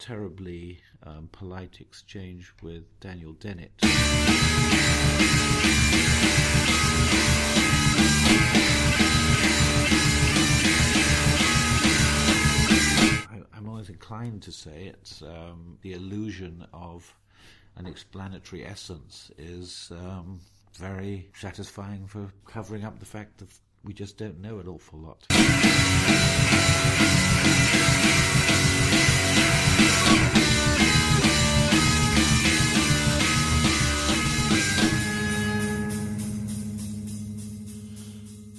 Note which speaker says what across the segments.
Speaker 1: terribly um, polite exchange with Daniel Dennett. I'm always inclined to say it's um, the illusion of an explanatory essence is um, very satisfying for covering up the fact that we just don't know an awful lot.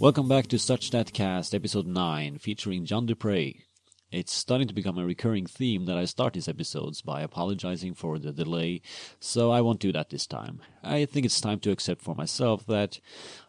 Speaker 2: Welcome back to Such That Cast, episode 9, featuring John Dupre. It's starting to become a recurring theme that I start these episodes by apologizing for the delay, so I won't do that this time. I think it's time to accept for myself that,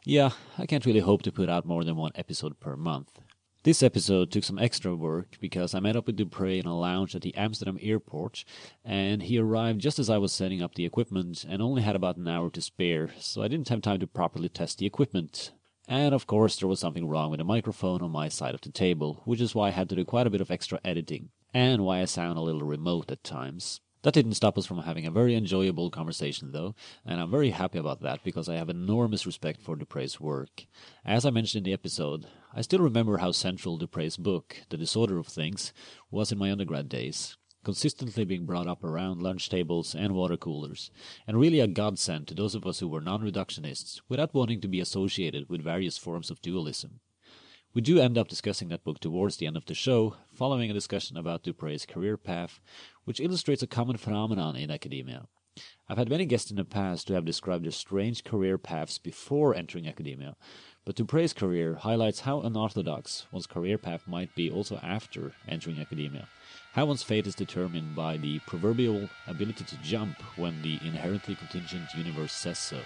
Speaker 2: yeah, I can't really hope to put out more than one episode per month. This episode took some extra work because I met up with Dupre in a lounge at the Amsterdam airport, and he arrived just as I was setting up the equipment and only had about an hour to spare, so I didn't have time to properly test the equipment. And of course, there was something wrong with the microphone on my side of the table, which is why I had to do quite a bit of extra editing, and why I sound a little remote at times. That didn't stop us from having a very enjoyable conversation, though, and I'm very happy about that because I have enormous respect for Dupre's work. As I mentioned in the episode, I still remember how central Dupre's book, The Disorder of Things, was in my undergrad days consistently being brought up around lunch tables and water coolers, and really a godsend to those of us who were non-reductionists without wanting to be associated with various forms of dualism. We do end up discussing that book towards the end of the show, following a discussion about Dupre's career path, which illustrates a common phenomenon in academia. I've had many guests in the past who have described their strange career paths before entering academia, but Dupre's career highlights how unorthodox one's career path might be also after entering academia how one's fate is determined by the proverbial ability to jump when the inherently contingent universe says so.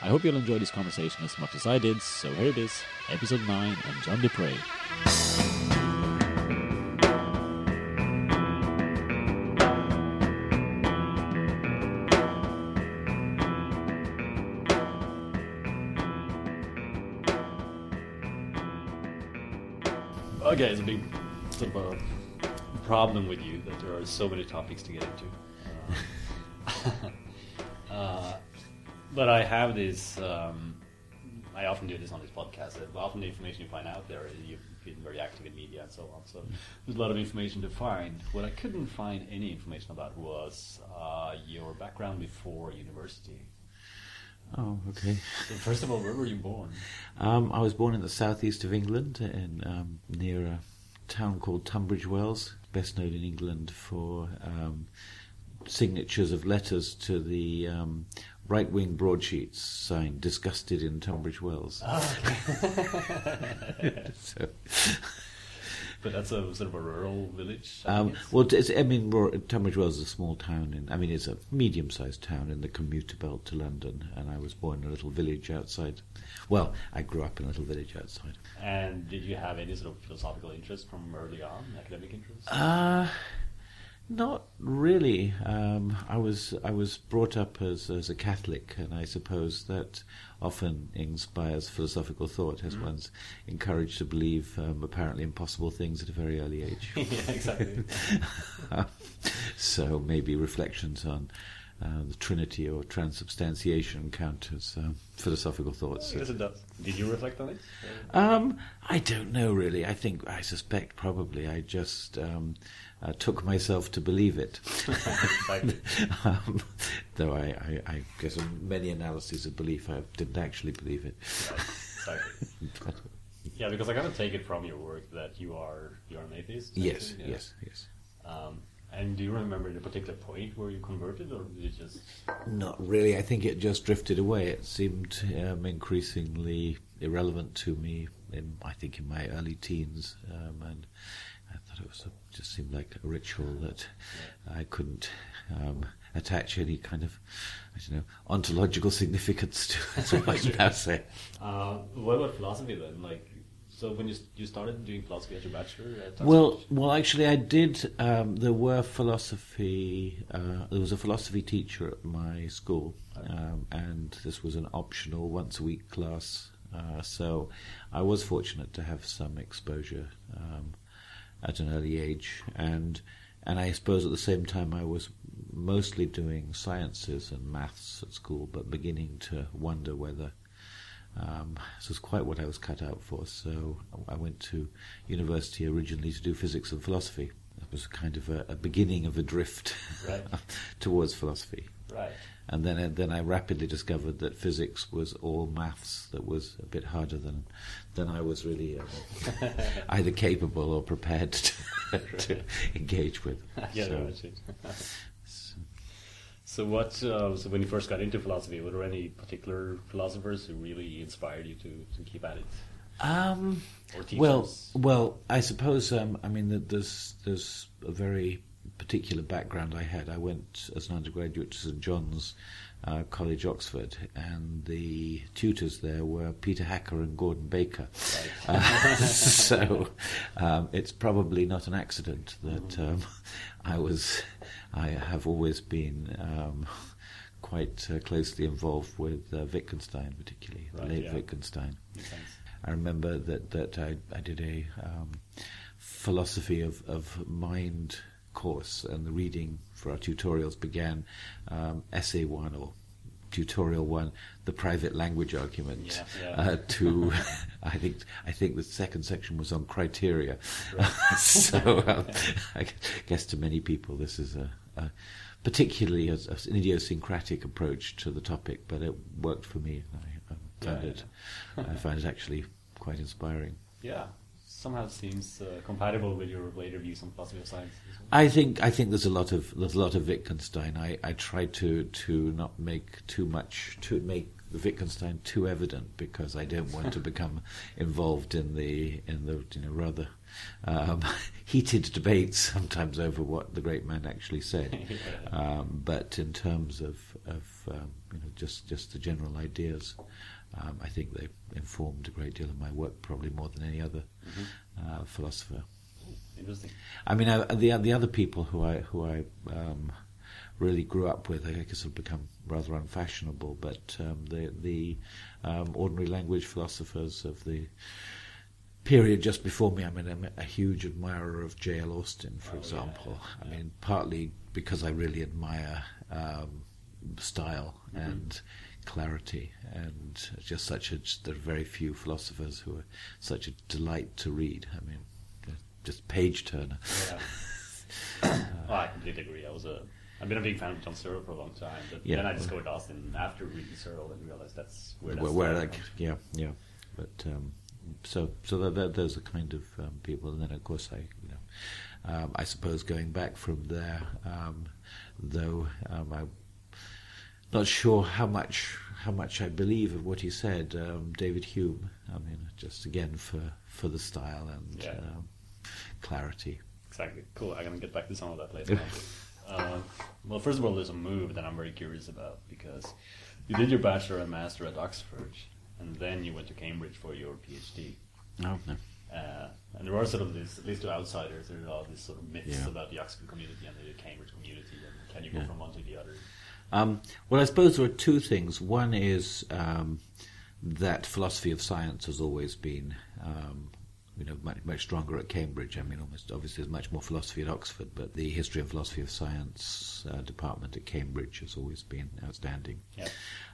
Speaker 2: I hope you'll enjoy this conversation as much as I did, so here it is, episode 9 and John Dupre.
Speaker 3: Okay, it's a big sort of a problem with you that there are so many topics to get into. Uh, but I have this. Um, I often do this on this podcast. Often the information you find out there, you've been very active in media and so on. So there's a lot of information to find. What I couldn't find any information about was uh, your background before university.
Speaker 1: Oh, okay.
Speaker 3: So first of all, where were you born?
Speaker 1: Um, I was born in the southeast of England, in um, near a town called Tunbridge Wells, best known in England for um, signatures of letters to the um, right wing broadsheets signed "Disgusted in Tunbridge Wells."
Speaker 3: Oh, okay.
Speaker 1: so,
Speaker 3: but that's a sort of a rural village. I
Speaker 1: um, well, it's, I mean, Tunbridge Wells is a small town. In, I mean, it's a medium-sized town in the commuter belt to London, and I was born in a little village outside. Well, I grew up in a little village outside.
Speaker 3: And did you have any sort of philosophical interest from early on, academic interest?
Speaker 1: Uh, not really. Um, I was I was brought up as as a Catholic, and I suppose that often inspires philosophical thought, as one's encouraged to believe um, apparently impossible things at a very early age.
Speaker 3: yeah, exactly.
Speaker 1: so maybe reflections on uh, the Trinity or transubstantiation count as uh, philosophical thoughts.
Speaker 3: yes, it does. Did you reflect on it?
Speaker 1: Um, I don't know really. I think I suspect probably I just um, uh, took myself to believe it. Um, though I, I, I guess in many analyses of belief I didn't actually believe it.
Speaker 3: Right.
Speaker 1: But
Speaker 3: Yeah, because I kind of take it from your work that you are you are an atheist.
Speaker 1: yes,
Speaker 3: yeah.
Speaker 1: yes, yes.
Speaker 3: Um, and do you remember the particular point where you converted, or did it just?
Speaker 1: Not really. I think it just drifted away. It seemed um, increasingly irrelevant to me. In I think in my early teens, um, and I thought it was a, just seemed like a ritual that I couldn't um, attach any kind of I don't know ontological significance to. That's what I should now say.
Speaker 3: Uh, what about philosophy then? Like, so when you you started doing philosophy as your bachelor? At
Speaker 1: Well, well, actually, I did. Um, there were philosophy. Uh, there was a philosophy teacher at my school, um, and this was an optional once a week class. Uh, so, I was fortunate to have some exposure um, at an early age, and and I suppose at the same time I was mostly doing sciences and maths at school, but beginning to wonder whether um, this was quite what I was cut out for. So I went to university originally to do physics and philosophy. It was kind of a, a beginning of a drift
Speaker 2: Right.
Speaker 1: towards philosophy.
Speaker 2: Right.
Speaker 1: And then, then I rapidly discovered that physics was all maths that was a bit harder than than I was really uh, either capable or prepared to, to engage with.
Speaker 2: yeah,
Speaker 1: So,
Speaker 2: that's it. So what? Uh, so when you first got into philosophy, were there any particular philosophers who really inspired you to, to keep at it?
Speaker 1: Um,
Speaker 2: Or teachers?
Speaker 1: well, well, I suppose um, I mean that there's there's a very particular background I had. I went as an undergraduate to St John's uh, College, Oxford, and the tutors there were Peter Hacker and Gordon Baker.
Speaker 2: Right.
Speaker 1: Uh, so um, it's probably not an accident that um, I was. I have always been. Um, Quite uh, closely involved with uh, Wittgenstein, particularly
Speaker 2: Right,
Speaker 1: late
Speaker 2: yeah.
Speaker 1: Wittgenstein. I remember that that I, I did a um, philosophy of, of mind course, and the reading for our tutorials began um, essay one or tutorial one, the private language argument.
Speaker 2: Yeah, yeah.
Speaker 1: Uh, to I think I think the second section was on criteria. so um, I guess to many people this is a. Particularly as, as an idiosyncratic approach to the topic, but it worked for me. I, I found
Speaker 2: Yeah,
Speaker 1: it. I find it actually quite inspiring.
Speaker 2: Yeah. Somehow it seems uh, compatible with your later views on philosophy of science. well.
Speaker 1: I think I think there's a lot of there's a lot of Wittgenstein. I, I try to to not make too much to make Wittgenstein too evident because I don't want to become involved in the in the you know rather um, heated debates sometimes over what the great man actually said. Um, but in terms of of um, you know just just the general ideas, um, I think they informed a great deal of my work, probably more than any other uh, philosopher.
Speaker 2: Interesting.
Speaker 1: I mean, I, the the other people who I who I um, really grew up with, I guess, have become rather unfashionable. But um, the the um, ordinary language philosophers of the period just before me, I mean, I'm a huge admirer of J.L. Austin, for
Speaker 2: Oh, yeah,
Speaker 1: example.
Speaker 2: yeah,
Speaker 1: I mean, partly because I really admire um, style
Speaker 2: Mm-hmm.
Speaker 1: and clarity, and just such a there are very few philosophers who are such a delight to read. I mean, just page turner.
Speaker 2: Yeah. oh, I completely agree. I was a. I've been a big fan of John Searle for a long time, but
Speaker 1: Yeah.
Speaker 2: then I discovered Austin after reading Searle and realized that's where that's
Speaker 1: where, where like yeah yeah but um, so so that, that those are kind of um, people and then of course I you know um, I suppose going back from there um, though um, I'm not sure how much how much I believe of what he said um, David Hume I mean just again for for the style and
Speaker 2: Yeah.
Speaker 1: um, clarity
Speaker 2: Exactly. Cool. I'm gonna get back to some of that later. uh, well, first of all, there's a move that I'm very curious about because you did your bachelor and master at Oxford, and then you went to Cambridge for your PhD.
Speaker 1: no no
Speaker 2: Uh, and there are sort of this, at least to outsiders, there are these sort of myths
Speaker 1: Yeah.
Speaker 2: about the Oxford community and the Cambridge community, and can you go
Speaker 1: Yeah.
Speaker 2: from one to the other?
Speaker 1: Um, well, I suppose there are two things. One is um, that philosophy of science has always been, um, you know, much, much stronger at Cambridge. I mean, almost obviously there's much more philosophy at Oxford, but the history and philosophy of science uh, department at Cambridge has always been outstanding.
Speaker 2: Yeah.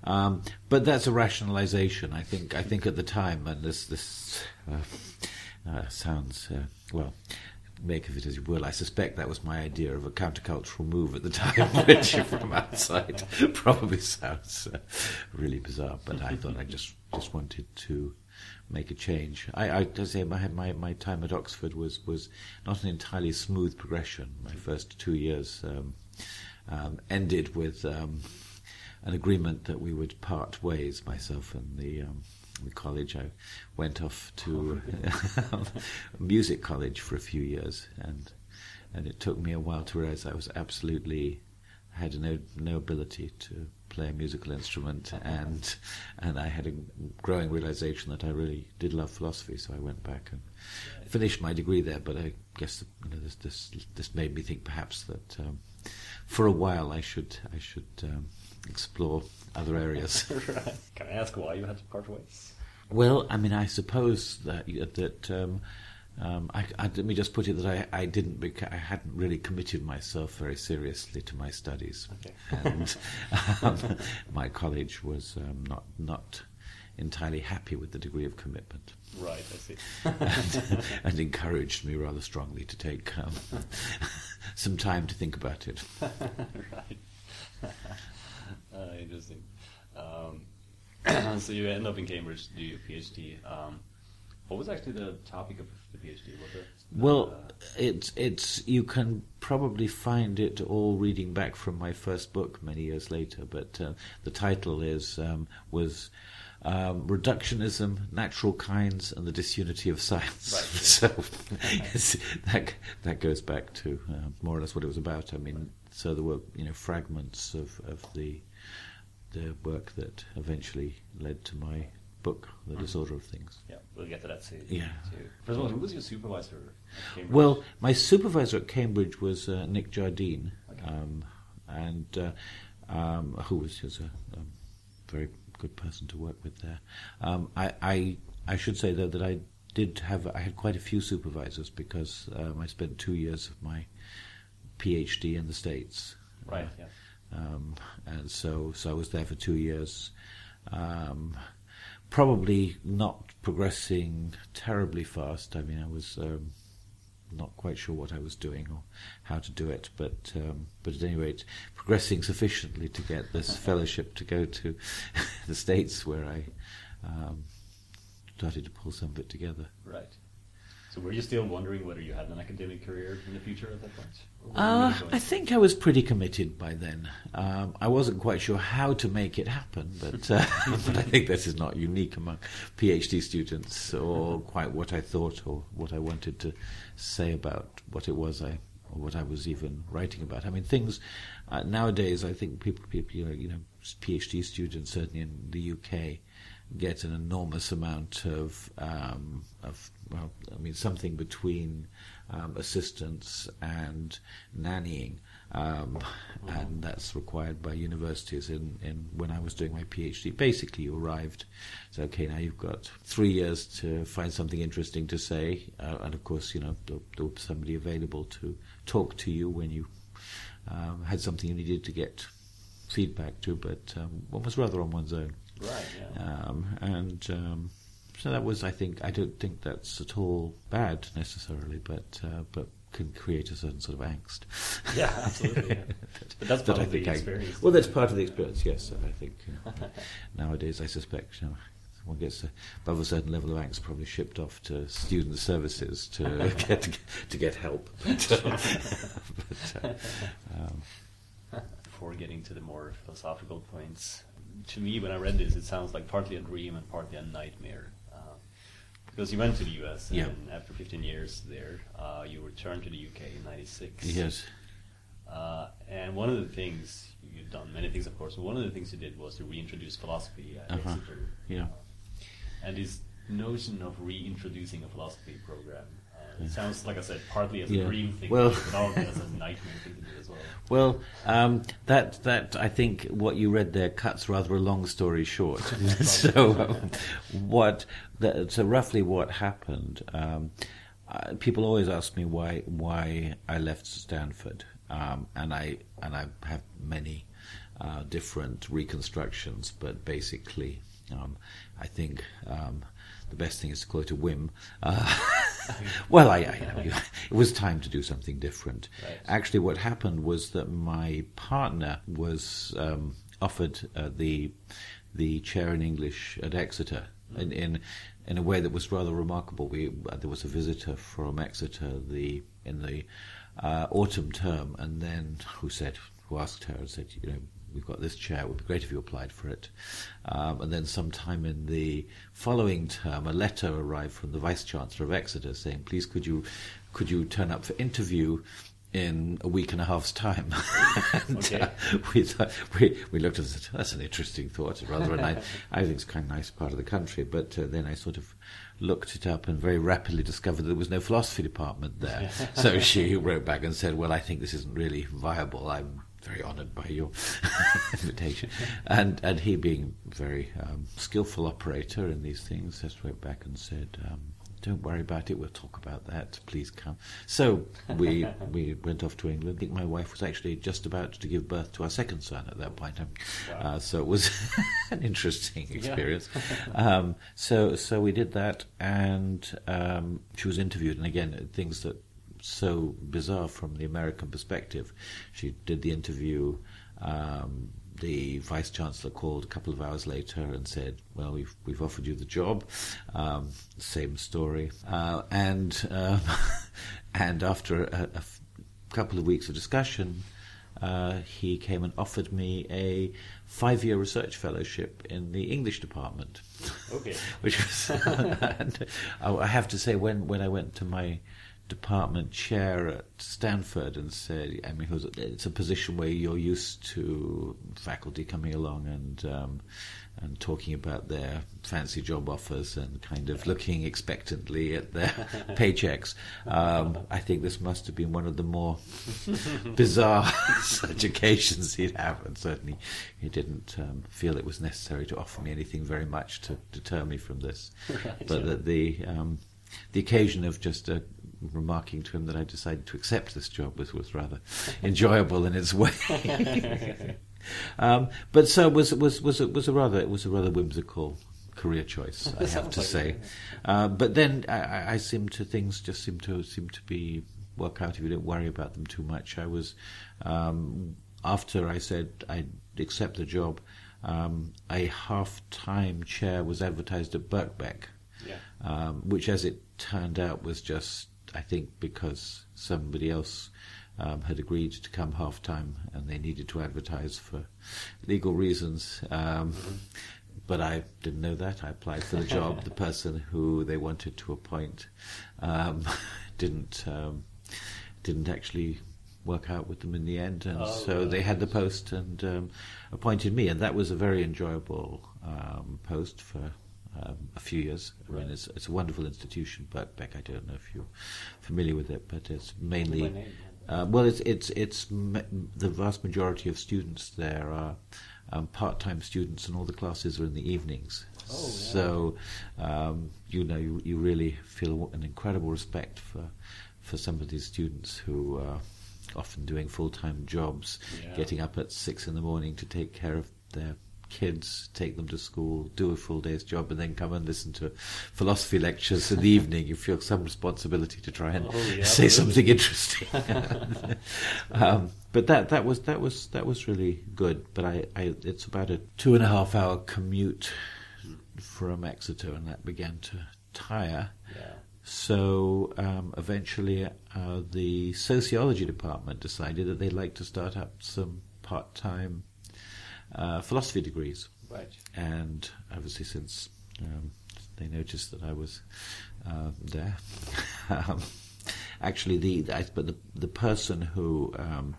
Speaker 1: Um, but that's a rationalization. I think. I think at the time, and this this uh, uh, sounds uh, well. Make of it as you will. I suspect that was my idea of a countercultural move at the time, which, from outside, probably sounds uh, really bizarre. But I thought I just just wanted to make a change. I, I say my, my my time at Oxford was was not an entirely smooth progression. My first two years um, um, ended with. Um, an agreement that we would part ways, myself and the um, the college. I went off to music college for a few years, and and it took me a while to realize I was absolutely had no no ability to play a musical instrument, and and I had a growing realization that I really did love philosophy. So I went back and finished my degree there. But I guess you know this this this made me think perhaps that. Um, for a while, I should I should um, explore other areas.
Speaker 2: right. Can I ask why you had to part ways?
Speaker 1: Well, I mean, I suppose that that um, um, I, I, let me just put it that I, I didn't beca- I hadn't really committed myself very seriously to my studies,
Speaker 2: Okay.
Speaker 1: and um, my college was um, not not entirely happy with the degree of commitment,
Speaker 2: Right, I see.
Speaker 1: and, and encouraged me rather strongly to take um, some time to think about it.
Speaker 2: right. uh, interesting. Um, so you end up in Cambridge to do your PhD. What was actually the topic of the PhD? Was it?
Speaker 1: Well,
Speaker 2: uh,
Speaker 1: it's it's you can probably find it all reading back from my first book many years later. But uh, the title is um, was um, reductionism, natural kinds, and the disunity of science.
Speaker 2: Right.
Speaker 1: so that that goes back to uh, more or less what it was about. I mean, so there were you know fragments of of the the work that eventually led to my book, The Disorder of Things.
Speaker 2: yeah, we'll get to that soon.
Speaker 1: Yeah.
Speaker 2: Too. First of all, who was your supervisor? at Cambridge?
Speaker 1: Well, my supervisor at Cambridge was uh, Nick Jardine,
Speaker 2: Okay.
Speaker 1: um, and uh, um, who was, was a um, very good person to work with there. Um, I, I I should say though that I did have I had quite a few supervisors because um, I spent two years of my PhD in the States.
Speaker 2: right, yeah.
Speaker 1: Um, and so, so I was there for two years. Um, probably not progressing terribly fast. I mean, I was um, not quite sure what I was doing or how to do it, but um, but at any rate, progressing sufficiently to get this fellowship to go to the states, where I um, started to pull some of it together.
Speaker 2: Right. So were you still wondering whether you had an academic career in the future at that point? Or were you
Speaker 1: Uh, I think I was pretty committed by then. Um, I wasn't quite sure how to make it happen, but, uh, but I think this is not unique among PhD students, or quite what I thought or what I wanted to say about what it was I or what I was even writing about. I mean, things uh, nowadays. I think people, people, you know, you know, PhD students certainly in the UK get an enormous amount of, um, of well, I mean, something between um, assistance and nannying, um, and that's required by universities. In, in when I was doing my PhD, basically you arrived, so okay, now you've got three years to find something interesting to say, uh, and of course, you know, there, there was somebody available to talk to you when you um, had something you needed to get feedback to, but um, one was rather on one's own.
Speaker 2: Right, yeah.
Speaker 1: Um, and um, so that was, I think, I don't think that's at all bad necessarily, but uh, but can create a certain sort of angst.
Speaker 2: Yeah, absolutely, yeah. But that's
Speaker 1: That
Speaker 2: part
Speaker 1: I
Speaker 2: of the
Speaker 1: think I-
Speaker 2: experience.
Speaker 1: well, that's part of the experience, yes. I think uh, nowadays, I suspect, you know, one gets above a certain level of angst, probably shipped off to student services to get to, get help. But, uh, but, uh, um,
Speaker 2: Before getting to the more philosophical points, to me, when I read this, it sounds like partly a dream and partly a nightmare. Uh, because you went to the US, and
Speaker 1: Yeah.
Speaker 2: after 15 years there, uh, you returned to the UK in '96.
Speaker 1: yes.
Speaker 2: Uh, and one of the things you've done, many things, of course, but one of the things you did was to reintroduce philosophy at
Speaker 1: Uh-huh.
Speaker 2: Exeter.
Speaker 1: Yeah.
Speaker 2: Uh, and this notion of reintroducing a philosophy program, it sounds like I said, partly as a
Speaker 1: Yeah.
Speaker 2: dream thing,
Speaker 1: Well-
Speaker 2: but also as a nightmare thing to do as well.
Speaker 1: Well, um, that that I think what you read there cuts rather a long story short. so, um, what? That, so roughly what happened? Um, uh, people always ask me why why I left Stanford, um, and I and I have many uh, different reconstructions, but basically, um, I think. Um, the best thing is to call it a whim. Uh, well, I, I, you know, it was time to do something different.
Speaker 2: Right.
Speaker 1: Actually, what happened was that my partner was um, offered uh, the the chair in English at Exeter in, in in a way that was rather remarkable. We uh, there was a visitor from Exeter the in the uh, autumn term, and then who said who asked her and said, you know. We've got this chair. It would be great if you applied for it. Um, and then, sometime in the following term, a letter arrived from the vice chancellor of Exeter saying, "Please, could you could you turn up for interview in a week and a half's time. and,
Speaker 2: Okay.
Speaker 1: uh, we, thought, we, we looked at it that's an interesting thought. It's rather a nice, I think it's kind of nice part of the country. But uh, then I sort of looked it up and very rapidly discovered that there was no philosophy department there. so she wrote back and said, well, I think this isn't really viable. I'm very honoured by your invitation. And and he being a very um, skillful operator in these things, just went back and said, um, don't worry about it. We'll talk about that. Please come. So we we went off to England. I think my wife was actually just about to give birth to our second son at that point. Um,
Speaker 2: Wow.
Speaker 1: Uh, so it was an interesting
Speaker 2: Yeah.
Speaker 1: experience. um, so so we did that, and um, she was interviewed, and again things that so bizarre from the American perspective. She did the interview. Um, the vice chancellor called a couple of hours later and said, "Well, we've we've offered you the job." Um, same story, uh, and um, and after a, a f- couple of weeks of discussion, uh, he came and offered me a five-year research fellowship in the English department
Speaker 2: Okay.
Speaker 1: which was and I I have to say when when I went to my department chair at Stanford and said I mean it's a position where you're used to faculty coming along and um, and talking about their fancy job offers and kind of looking expectantly at their paychecks um, I think this must have been one of the more bizarre such occasions he'd have, and certainly he didn't um, feel it was necessary to offer me anything very much to deter me from this.
Speaker 2: Right,
Speaker 1: but
Speaker 2: yeah.
Speaker 1: that the um, the occasion of just uh, remarking to him that I decided to accept this job was, was rather enjoyable in its way. um, but so was was was a, was a rather it was a rather whimsical career choice, I have to
Speaker 2: like
Speaker 1: say.
Speaker 2: it,
Speaker 1: Uh, but then I, I- I seem to things just seem to seem to be work out if you don't worry about them too much. I was um, after I said I'd accept the job. Um, a half-time chair was advertised at Birkbeck,
Speaker 2: Yeah.
Speaker 1: um, which, as it turned out, was just I think because somebody else um, had agreed to come half-time and they needed to advertise for legal reasons. Um, but I didn't know that. I applied for the job. the person who they wanted to appoint um, didn't um, didn't actually work out with them in the end, and
Speaker 2: Oh,
Speaker 1: so they had the post and um, appointed me, and that was a very enjoyable um, post for. Um, a few years. I mean, it's, it's a wonderful institution, Birkbeck. I don't know if you're familiar with it, but it's mainly
Speaker 2: By name, yeah.
Speaker 1: uh, well, it's it's it's ma- the vast majority of students there are um, part-time students, and all the classes are in the evenings.
Speaker 2: Oh, yeah.
Speaker 1: So, um, you know, you, you really feel an incredible respect for for some of these students who are often doing full-time jobs,
Speaker 2: Yeah.
Speaker 1: getting up at six in the morning to take care of their kids, take them to school, do a full day's job, and then come and listen to philosophy lectures in the evening. You feel some responsibility to try and
Speaker 2: Oh, yeah,
Speaker 1: say
Speaker 2: absolutely.
Speaker 1: something interesting. um, but that that was that was that was really good. But I, I it's about a two and a half hour commute from Exeter, and that began to tire.
Speaker 2: Yeah.
Speaker 1: So um, eventually, uh, the sociology department decided that they'd like to start up some part-time uh, philosophy degrees
Speaker 2: Right.
Speaker 1: and obviously since um, they noticed that I was uh, there, um, actually the I, but the the person who um,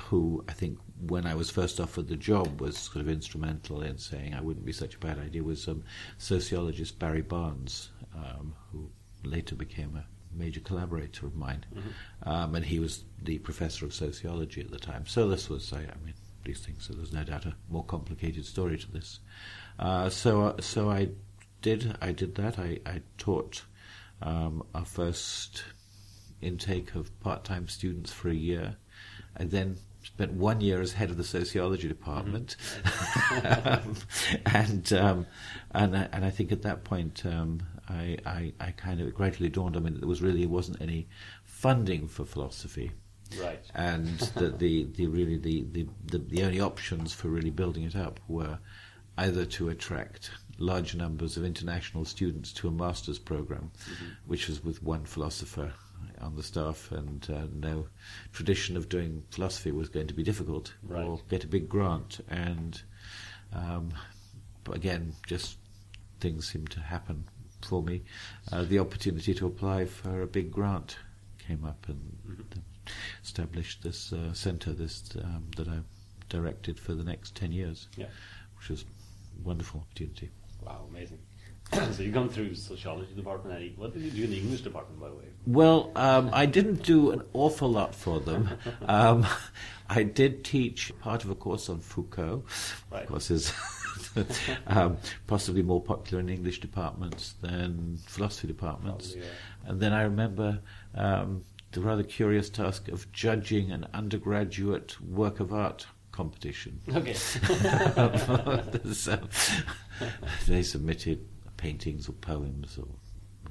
Speaker 1: who I think when I was first offered the job was sort of instrumental in saying I wouldn't be such a bad idea was um, sociologist Barry Barnes, um, who later became a major collaborator of mine, um, and he was the professor of sociology at the time. So this was, I, I mean, these things. So there's no doubt a more complicated story to this. Uh, so, uh, so I did, I did that. I, I taught um, our first intake of part-time students for a year. I then spent one year as head of the sociology department, um, and um, and I, and I think at that point um, I, I I kind of it gradually dawned on me that there was really wasn't any funding for philosophy
Speaker 2: Right.
Speaker 1: and that the, the really the, the, the, the only options for really building it up were either to attract large numbers of international students to a master's program, which was with one philosopher on the staff, and uh, no tradition of doing philosophy was going to be difficult,
Speaker 2: Right.
Speaker 1: or get a big grant, and um, but again, just things seemed to happen for me. Uh, the opportunity to apply for a big grant came up, and established this uh, centre this um, that I directed for the next ten years,
Speaker 2: Yeah.
Speaker 1: which was a wonderful opportunity.
Speaker 2: Wow, amazing. so you've gone through sociology department. What did you do in the English department, by the way?
Speaker 1: Well, um, I didn't do an awful lot for them. Um, I did teach part of a course on Foucault.
Speaker 2: Right.
Speaker 1: Of course, is um, possibly more popular in English departments than philosophy departments.
Speaker 2: Probably, yeah.
Speaker 1: And then I remember um, the rather curious task of judging an undergraduate work of art competition.
Speaker 2: Okay.
Speaker 1: so they submitted paintings or poems or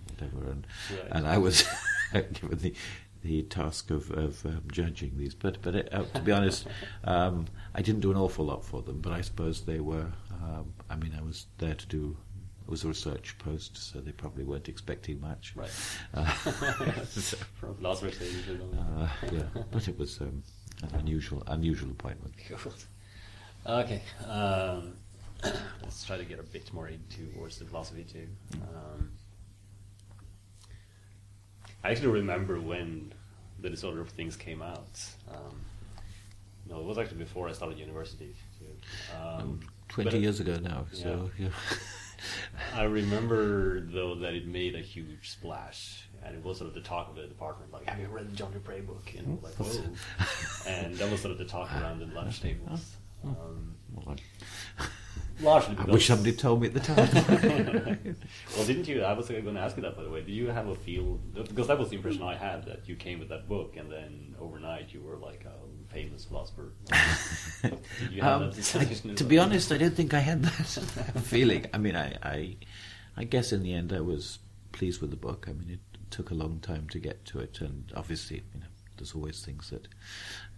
Speaker 1: whatever, and
Speaker 2: Right.
Speaker 1: and I was given the the task of, of um, judging these. But but it, uh, to be honest, um, I didn't do an awful lot for them. But I suppose they were. Um, I mean, I was there to do. It was a research post, so they probably weren't expecting much.
Speaker 2: Right.
Speaker 1: Uh, so,
Speaker 2: From philosopher to usually don't know.
Speaker 1: uh, yeah, but it was um, an unusual unusual appointment.
Speaker 2: Cool. Okay. Um, let's try to get a bit more into towards the philosophy too. Um, I actually remember when the disorder of things came out. Um, no, it was actually before I started university. Too. Um,
Speaker 1: Twenty years ago now, so yeah.
Speaker 2: I remember though that it made a huge splash, and it was sort of the talk of the department. Like, have you read the John Dupre book? And like, whoa! and that was sort of the talk around the lunch tables. Um,
Speaker 1: Well, I-
Speaker 2: largely
Speaker 1: I wish somebody told me at the time.
Speaker 2: well, didn't you? I was going to ask you that by the way. Did you have a feel? Because that was the impression I had that you came with that book, and then overnight you were like a famous philosopher. Did you have
Speaker 1: Um, I- to be honest, I don't think I had that feeling. I mean, I, I, I guess in the end I was pleased with the book. I mean, it took a long time to get to it, and obviously, you know, there's always things that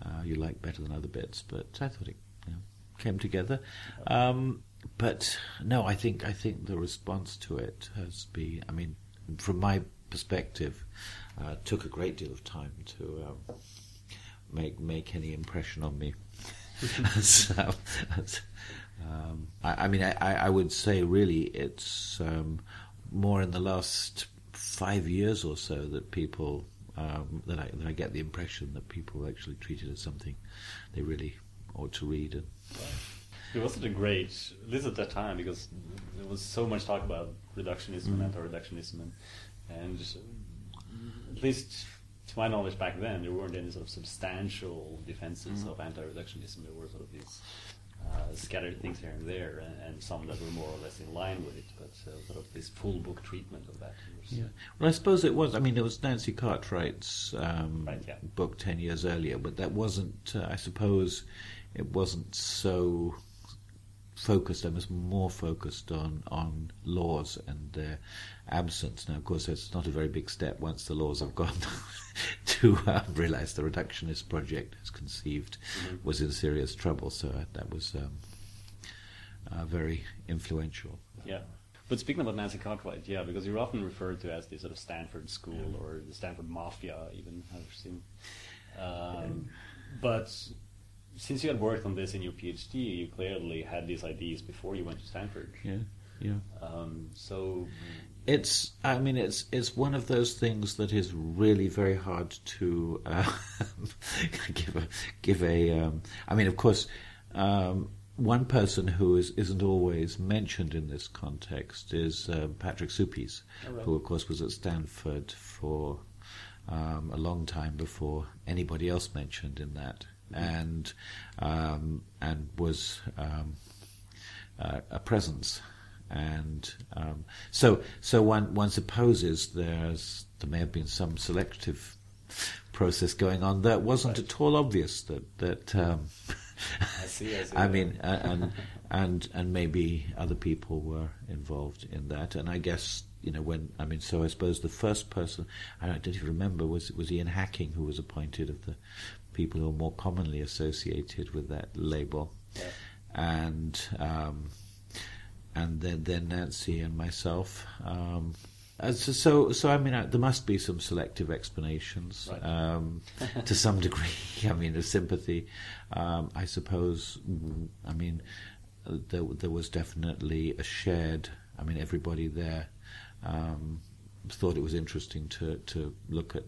Speaker 1: uh, you like better than other bits. But I thought it you know, came together. Um, but no, I think I think the response to it has been. I mean, from my perspective, uh, took a great deal of time to um, make make any impression on me. so, um, I, I mean, I, I would say really it's um, more in the last five years or so that people um, that I that I get the impression that people actually treat it as something they really ought to read. And,
Speaker 2: It wasn't a great, at least at that time, because there was so much talk about reductionism and anti-reductionism, and, and at least to my knowledge back then, there weren't any sort of substantial defenses of anti-reductionism. There were sort of these uh, scattered things here and there, and, and some that were more or less in line with it, but uh, sort of this full book treatment of that.
Speaker 1: Yeah. Well, I suppose it was. I mean, it was Nancy Cartwright's um,
Speaker 2: Right, yeah.
Speaker 1: book ten years earlier, but that wasn't. Uh, I suppose it wasn't so focused. I was more focused on on laws and their absence. Now, of course, it's not a very big step once the laws have gone to uh, realise the reductionist project, as conceived,
Speaker 2: Mhm.
Speaker 1: was in serious trouble. So uh, that was um, uh, very influential.
Speaker 2: Yeah. But speaking about Nancy Cartwright, yeah, because you're often referred to as the sort of Stanford School or the Stanford Mafia, even I've seen. Um, but since you had worked on this in your PhD, you clearly had these ideas before you went to Stanford.
Speaker 1: Yeah, yeah.
Speaker 2: Um, so
Speaker 1: It's, I mean, it's it's one of those things that is really very hard to uh, give a give a. Um, I mean, of course, um, one person who is isn't always mentioned in this context is uh, Patrick Suppes,
Speaker 2: Oh, right.
Speaker 1: who of course was at Stanford for um, a long time before anybody else mentioned in that, and um, and was. Um, uh, a presence, and um, so so one one supposes there's there may have been some selective process going on that wasn't
Speaker 2: Right.
Speaker 1: at all obvious that that. Um,
Speaker 2: I see, I see.
Speaker 1: I mean, uh, and and and maybe other people were involved in that, and I guess you know when I mean, so I suppose the first person I don't even remember was was Ian Hacking who was appointed of the people who are more commonly associated with that label
Speaker 2: Yeah.
Speaker 1: and um, and then then Nancy and myself. Um, uh, so, so so I mean uh, there must be some selective explanations
Speaker 2: Right.
Speaker 1: um, to some degree. I mean of sympathy. Um, I suppose. I mean there there was definitely a shared. I mean everybody there um, thought it was interesting to to look at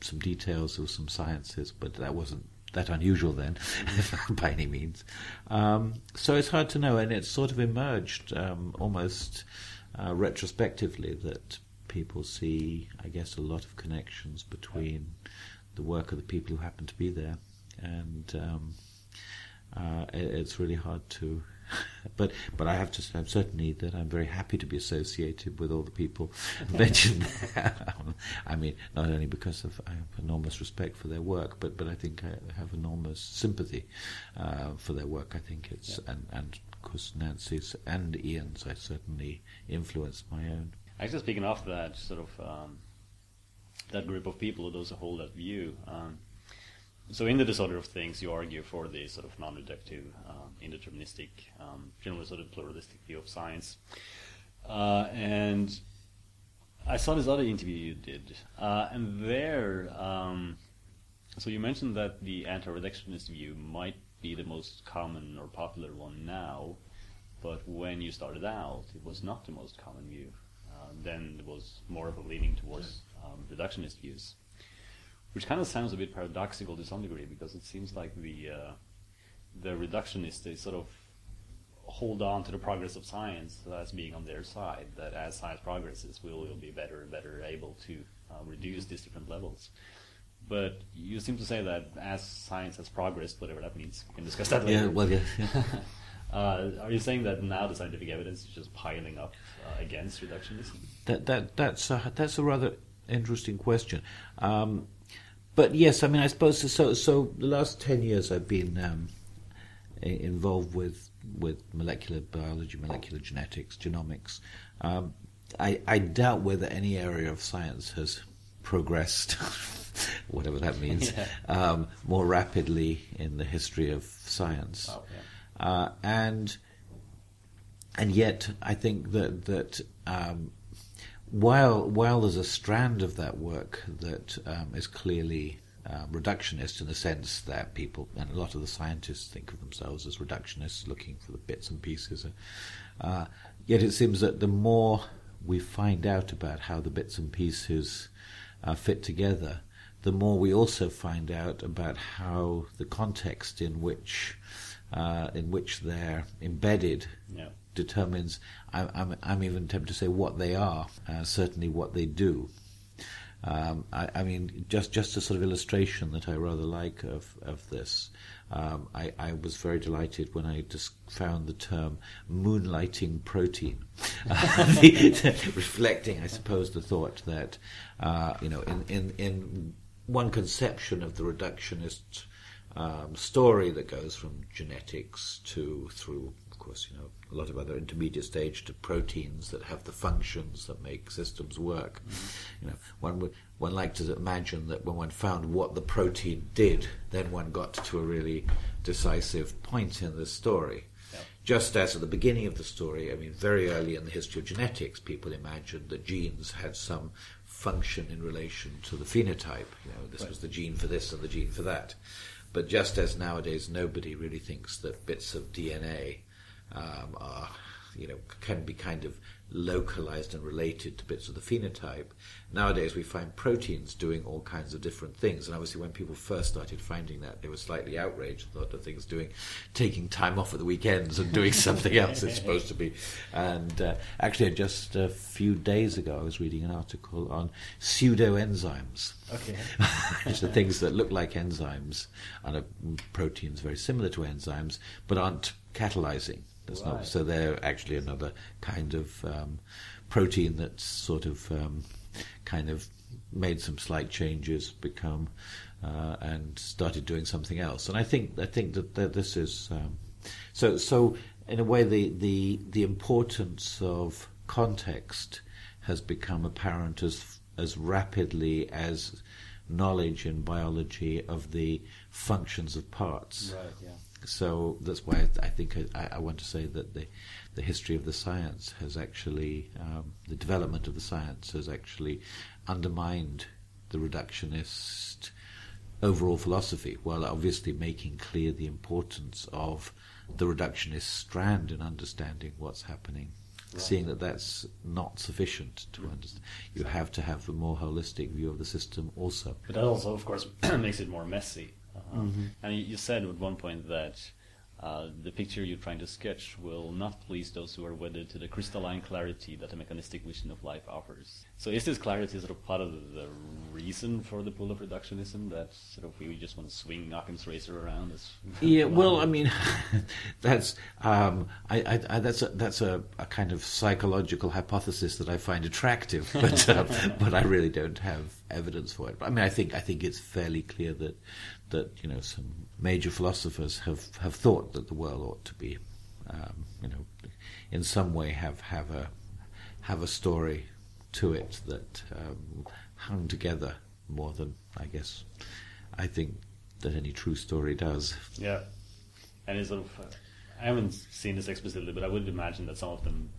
Speaker 1: some details of some sciences, but that wasn't that unusual then, by any means. Um, so it's hard to know, and it's sort of emerged um, almost uh, retrospectively that people see, I guess, a lot of connections between the work of the people who happen to be there, and um, uh, it, it's really hard to but but I have to say certainly that I'm very happy to be associated with all the people mentioned there. I mean, not only because of I have enormous respect for their work, but but I think I have enormous sympathy uh, for their work. I think it's
Speaker 2: Yeah.
Speaker 1: and and of course Nancy's and Ian's I certainly influenced my own.
Speaker 2: Actually, speaking of that sort of um, that group of people, those who hold that view. Um, so, in the disorder of things, you argue for the sort of non-reductive, um, indeterministic, um, generally sort of pluralistic view of science. Uh, and I saw this other interview you did, uh, and there, um, so you mentioned that the anti-reductionist view might be the most common or popular one now, but when you started out, it was not the most common view. Uh, then it was more of a leaning towards um, reductionist views, which kind of sounds a bit paradoxical to some degree because it seems like the uh, the reductionists they sort of hold on to the progress of science as being on their side. That as science progresses, we will be better and better able to uh, reduce these different levels. But you seem to say that as science has progressed, whatever that means, we can discuss that later.
Speaker 1: Yeah, well, yeah.
Speaker 2: Uh, are you saying that now the scientific evidence is just piling up uh, against reductionism?
Speaker 1: That that that's a, that's a rather interesting question. Um, but yes, I mean, I suppose so. So the last ten years, I've been um, involved with with molecular biology, molecular genetics, genomics. Um, I, I doubt whether any area of science has progressed, whatever that means,
Speaker 2: Yeah.
Speaker 1: um, more rapidly in the history of science.
Speaker 2: Oh, yeah.
Speaker 1: Uh, and and yet I think that that um, while while there's a strand of that work that um, is clearly um, reductionist in the sense that people and a lot of the scientists think of themselves as reductionists, looking for the bits and pieces. Uh, yet it seems that the more we find out about how the bits and pieces uh, fit together, the more we also find out about how the context in which uh, in which they're embedded
Speaker 2: Yeah.
Speaker 1: determines. I, I'm I'm even tempted to say what they are. Uh, certainly, what they do. Um, I, I mean, just just a sort of illustration that I rather like of of this. Um, I, I was very delighted when I just found the term moonlighting protein, reflecting, I suppose, the thought that uh, you know, in, in in one conception of the reductionist um, story that goes from genetics to through, course, you know, a lot of other intermediate stage to proteins that have the functions that make systems work. Mm-hmm. You know, one would one liked to imagine that when one found what the protein did, then one got to a really decisive point in the story. Just as at the beginning of the story, I mean, very early in the history of genetics, people imagined that genes had some function in relation to the phenotype. You know, this
Speaker 2: Right.
Speaker 1: was the gene for this and the gene for that. But just as nowadays nobody really thinks that bits of DNA um, are, you know, can be kind of localized and related to bits of the phenotype, nowadays we find proteins doing all kinds of different things. And obviously, when people first started finding that, they were slightly outraged. Thought the things doing, taking time off at the weekends and doing something else it's supposed to be. And uh, actually, just a few days ago, I was reading an article on pseudoenzymes.
Speaker 2: Okay.
Speaker 1: which are things that look like enzymes and are proteins very similar to enzymes, but aren't catalyzing. That's
Speaker 2: Right.
Speaker 1: not, so they're actually another kind of um, protein that's sort of um, kind of made some slight changes, become uh, and started doing something else. And I think I think that, that this is um, so. So in a way, the, the the importance of context has become apparent as as rapidly as knowledge in biology of the functions of parts.
Speaker 2: Right. Yeah.
Speaker 1: So that's why I, I think I, I want to say that the the history of the science has actually um, the development of the science has actually undermined the reductionist overall philosophy, while obviously making clear the importance of the reductionist strand in understanding what's happening.
Speaker 2: Right.
Speaker 1: Seeing that that's not sufficient to understand, you have to have a more holistic view of the system also.
Speaker 2: But that also, of course, makes it more messy. Uh, And you, you said at one point that uh, the picture you're trying to sketch will not please those who are wedded to the crystalline clarity that a mechanistic vision of life offers. So, is this clarity sort of part of the reason for the pull of reductionism that sort of we just want to swing Occam's razor around? As
Speaker 1: yeah, well, I mean, that's um, I, I, I, that's a, that's a, a, kind of psychological hypothesis that I find attractive, but uh, but I really don't have evidence for it. But, I mean, I think I think it's fairly clear that that you know some major philosophers have, have thought that the world ought to be, um, you know, in some way have have a have a story to it that um, hung together more than I guess I think that any true story does.
Speaker 2: Yeah, and it's sort of uh, I haven't seen this explicitly, but I would imagine that some of them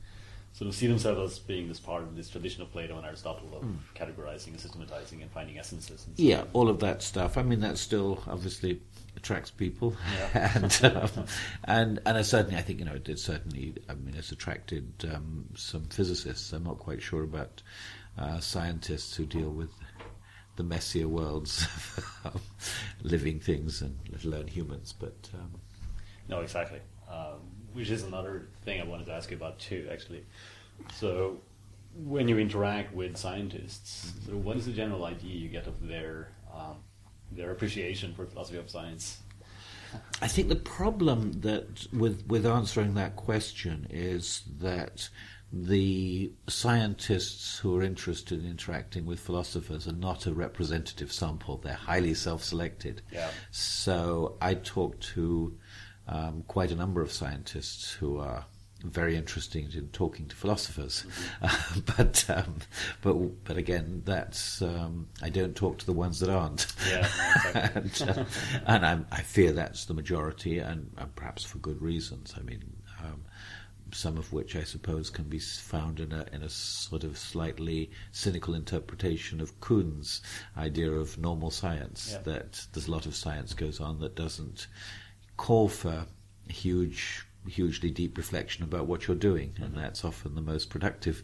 Speaker 2: sort of see themselves as being this part of this tradition of Plato and Aristotle of mm. categorizing and systematizing and finding essences. And
Speaker 1: yeah, all of that stuff. I mean, that's still obviously attracts people, yeah. and um, and and I certainly, I think you know, it, certainly. I mean, it's attracted um, some physicists. I'm not quite sure about uh, scientists who deal with the messier worlds of living things and let alone humans. But um,
Speaker 2: no, exactly. Um, which is another thing I wanted to ask you about too, actually. So, when you interact with scientists, mm-hmm. so what is the general idea you get of their um, their appreciation for philosophy of science?
Speaker 1: I think the problem that with with answering that question is that the scientists who are interested in interacting with philosophers are not a representative sample; they're highly self-selected.
Speaker 2: Yeah.
Speaker 1: So I talked to um, quite a number of scientists who are very interested in talking to philosophers, mm-hmm. uh, but um, but but again, that's um, I don't talk to the ones that aren't,
Speaker 2: yeah,
Speaker 1: and, uh, and i fear that's the majority, and, and, perhaps for good reasons. I mean. Um, some of which I suppose can be found in a in a sort of slightly cynical interpretation of Kuhn's idea of normal science.
Speaker 2: Yeah.
Speaker 1: That there's a lot of science goes on that doesn't call for huge hugely deep reflection about what you're doing, and mm-hmm. that's often the most productive.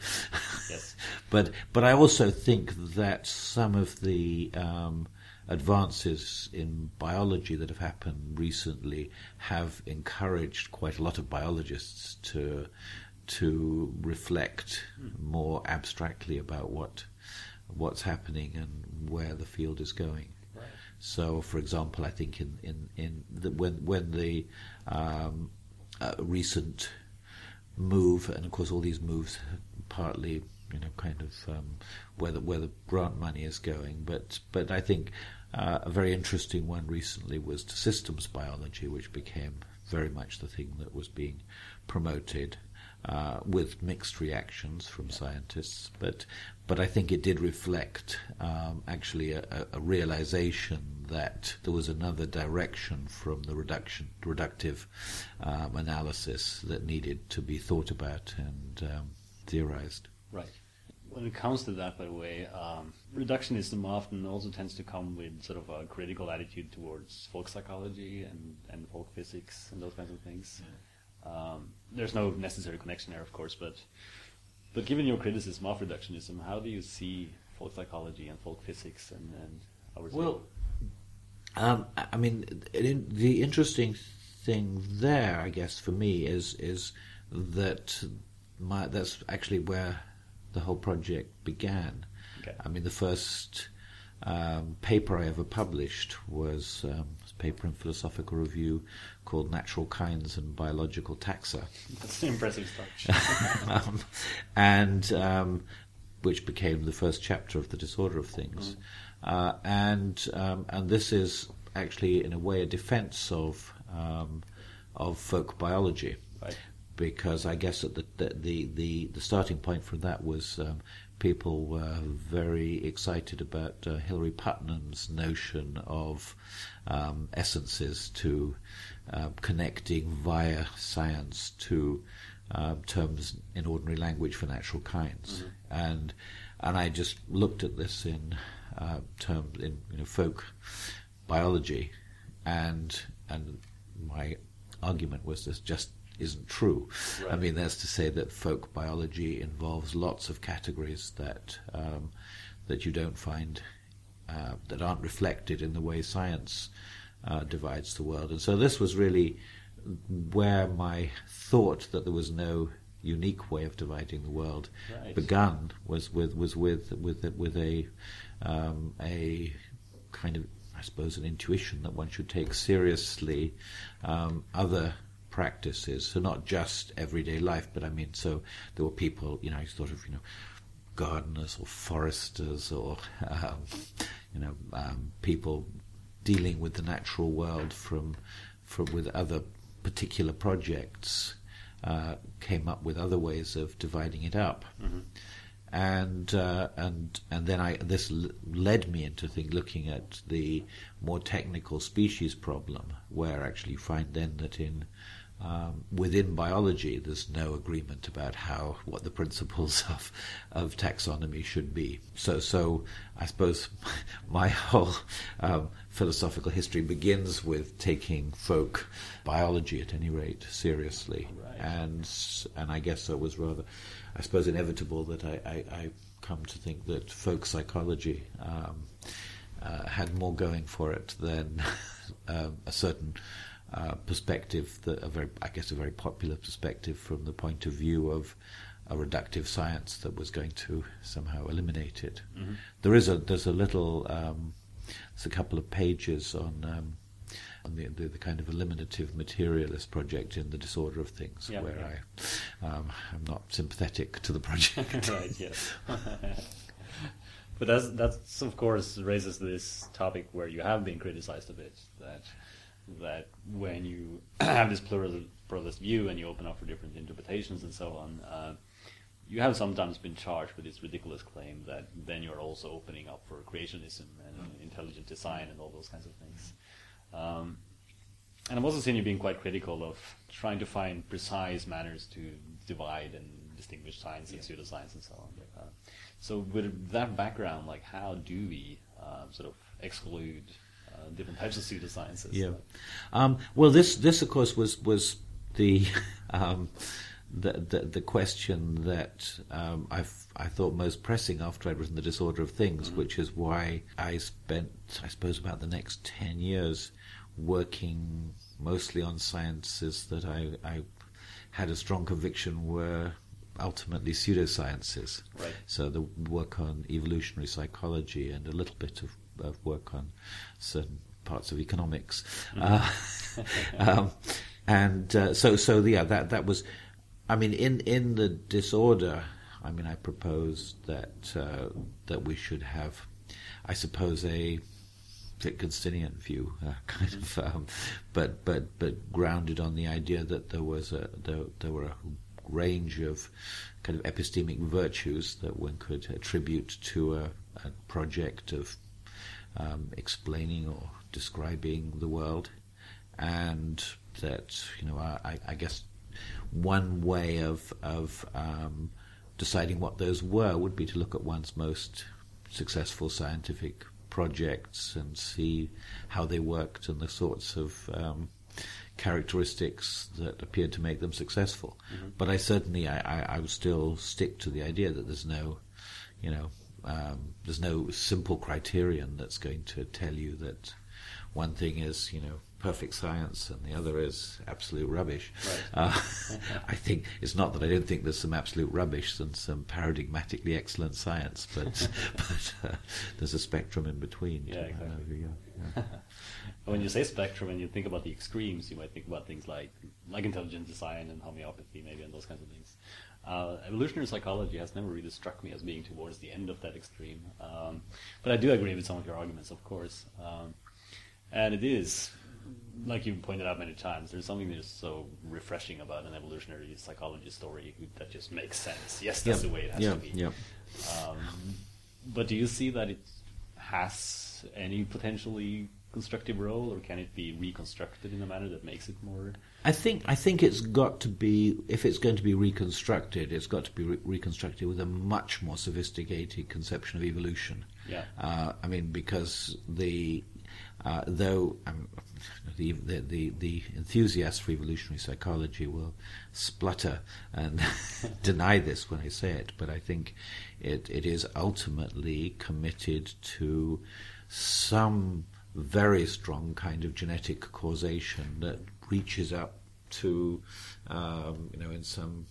Speaker 2: yes.
Speaker 1: But but I also think that some of the um, advances in biology that have happened recently have encouraged quite a lot of biologists to to reflect mm. more abstractly about what what's happening and where the field is going. So, for example, I think in in in the, when when the um, recent move, and of course all these moves partly you know kind of um, where the where the grant money is going, but but I think uh, a very interesting one recently was to systems biology, which became very much the thing that was being promoted uh, with mixed reactions from scientists, but but I think it did reflect um, actually a, a, realization that there was another direction from the reduction reductive um, analysis that needed to be thought about and um, theorized.
Speaker 2: Right. When it comes to that, by the way, um, reductionism often also tends to come with sort of a critical attitude towards folk psychology and, and folk physics and those kinds of things. Yeah. Um, there's no necessary connection there, of course, but but given your criticism of reductionism, how do you see folk psychology and folk physics and, and our
Speaker 1: well, um, I mean, it, the interesting thing there, I guess, for me is is that my that's actually where the whole project began.
Speaker 2: Okay.
Speaker 1: I mean, the first um, paper I ever published was um, a paper in Philosophical Review called Natural Kinds and Biological Taxa.
Speaker 2: That's an impressive stuff.
Speaker 1: um, and um, which became the first chapter of the Disorder of Things. Mm. Uh, and um, and this is actually, in a way, a defense of um, of folk biology.
Speaker 2: Right.
Speaker 1: Because I guess that the, the, the, the starting point from that was um, people were very excited about uh, Hilary Putnam's notion of um, essences to uh, connecting via science to uh, terms in ordinary language for natural kinds, mm-hmm. and and I just looked at this in uh, terms in you know, folk biology, and and my argument was this just isn't true.
Speaker 2: Right.
Speaker 1: I mean, that's to say that folk biology involves lots of categories that um, that you don't find uh, that aren't reflected in the way science uh, divides the world, and so this was really where my thought that there was no unique way of dividing the world
Speaker 2: Right.
Speaker 1: begun was with was with with with a um, a kind of I suppose an intuition that one should take seriously um, other practices, so not just everyday life, but I mean, so there were people, you know, I thought of you know gardeners or foresters or um, you know um, people dealing with the natural world from from with other particular projects uh, came up with other ways of dividing it up. And uh, and and then I this l- led me into think, looking at the more technical species problem, where actually you find then that in um, within biology, there's no agreement about how what the principles of of taxonomy should be. So, so I suppose my whole um, philosophical history begins with taking folk biology, at any rate, seriously,
Speaker 2: Right.
Speaker 1: and and I guess it was rather, I suppose, inevitable that I, I, I come to think that folk psychology. Um, uh, had more going for it than um, a certain uh, perspective, that a very, I guess, a very popular perspective from the point of view of a reductive science that was going to somehow eliminate it. There is a there's a little um, there's a couple of pages on. Um, on the, the, the kind of eliminative materialist project in the disorder of things,
Speaker 2: Yeah,
Speaker 1: where
Speaker 2: yeah.
Speaker 1: I um, am not sympathetic to the project.
Speaker 2: right. Yes. but that's that's of course raises this topic where you have been criticized a bit that that when you have this plural, pluralist view and you open up for different interpretations and so on, uh, you have sometimes been charged with this ridiculous claim that then you're also opening up for creationism and intelligent design and all those kinds of things. Um, and I've also seen you being quite critical of trying to find precise manners to divide and distinguish science and pseudoscience and so on. Uh, so with that background, like how do we uh, sort of exclude uh, different types of pseudosciences?
Speaker 1: Yeah. Um, well, this this of course was was the um, the, the the question that um, I I thought most pressing after I'd written the Disorder of Things, which is why I spent I suppose about the next ten years working mostly on sciences that I, I had a strong conviction were ultimately pseudosciences.
Speaker 2: Right.
Speaker 1: So the work on evolutionary psychology and a little bit of, of work on certain parts of economics, uh, um, and uh, so so yeah that that was, I mean in in the disorder, I mean I proposed that uh, that we should have, I suppose a Wittgensteinian view, uh, kind of, um, but but but grounded on the idea that there was a there, there were a range of kind of epistemic virtues that one could attribute to a, a project of um, explaining or describing the world, and that you know I, I guess one way of of um, deciding what those were would be to look at one's most successful scientific projects and see how they worked and the sorts of um, characteristics that appeared to make them successful. But I certainly, I, I, I would still stick to the idea that there's no, you know, um, there's no simple criterion that's going to tell you that one thing is, you know, perfect science and the other is absolute rubbish.
Speaker 2: Right.
Speaker 1: Uh, I think it's not that I don't think there's some absolute rubbish and some paradigmatically excellent science, but but uh, there's a spectrum in between.
Speaker 2: Yeah, exactly.
Speaker 1: yeah, yeah.
Speaker 2: when you say spectrum and you think about the extremes, you might think about things like like intelligent design and homeopathy, maybe, and those kinds of things. Uh, evolutionary psychology has never really struck me as being towards the end of that extreme, um, but I do agree with some of your arguments, of course. Um, and it is, like you pointed out many times, there's something that's so refreshing about an evolutionary psychology story that just makes sense. Yes, that's
Speaker 1: Yeah,
Speaker 2: the way it has
Speaker 1: yeah,
Speaker 2: to be.
Speaker 1: yeah.
Speaker 2: Um, but do you see that it has any potentially constructive role, or can it be reconstructed in a manner that makes it more?
Speaker 1: I think I think it's got to be if it's going to be reconstructed, it's got to be re- reconstructed with a much more sophisticated conception of evolution.
Speaker 2: Yeah.
Speaker 1: Uh, I mean, because the uh, though um, the, the the the enthusiasts for evolutionary psychology will splutter and deny this when I say it, but I think it it is ultimately committed to some very strong kind of genetic causation that reaches up to, um, you know, in some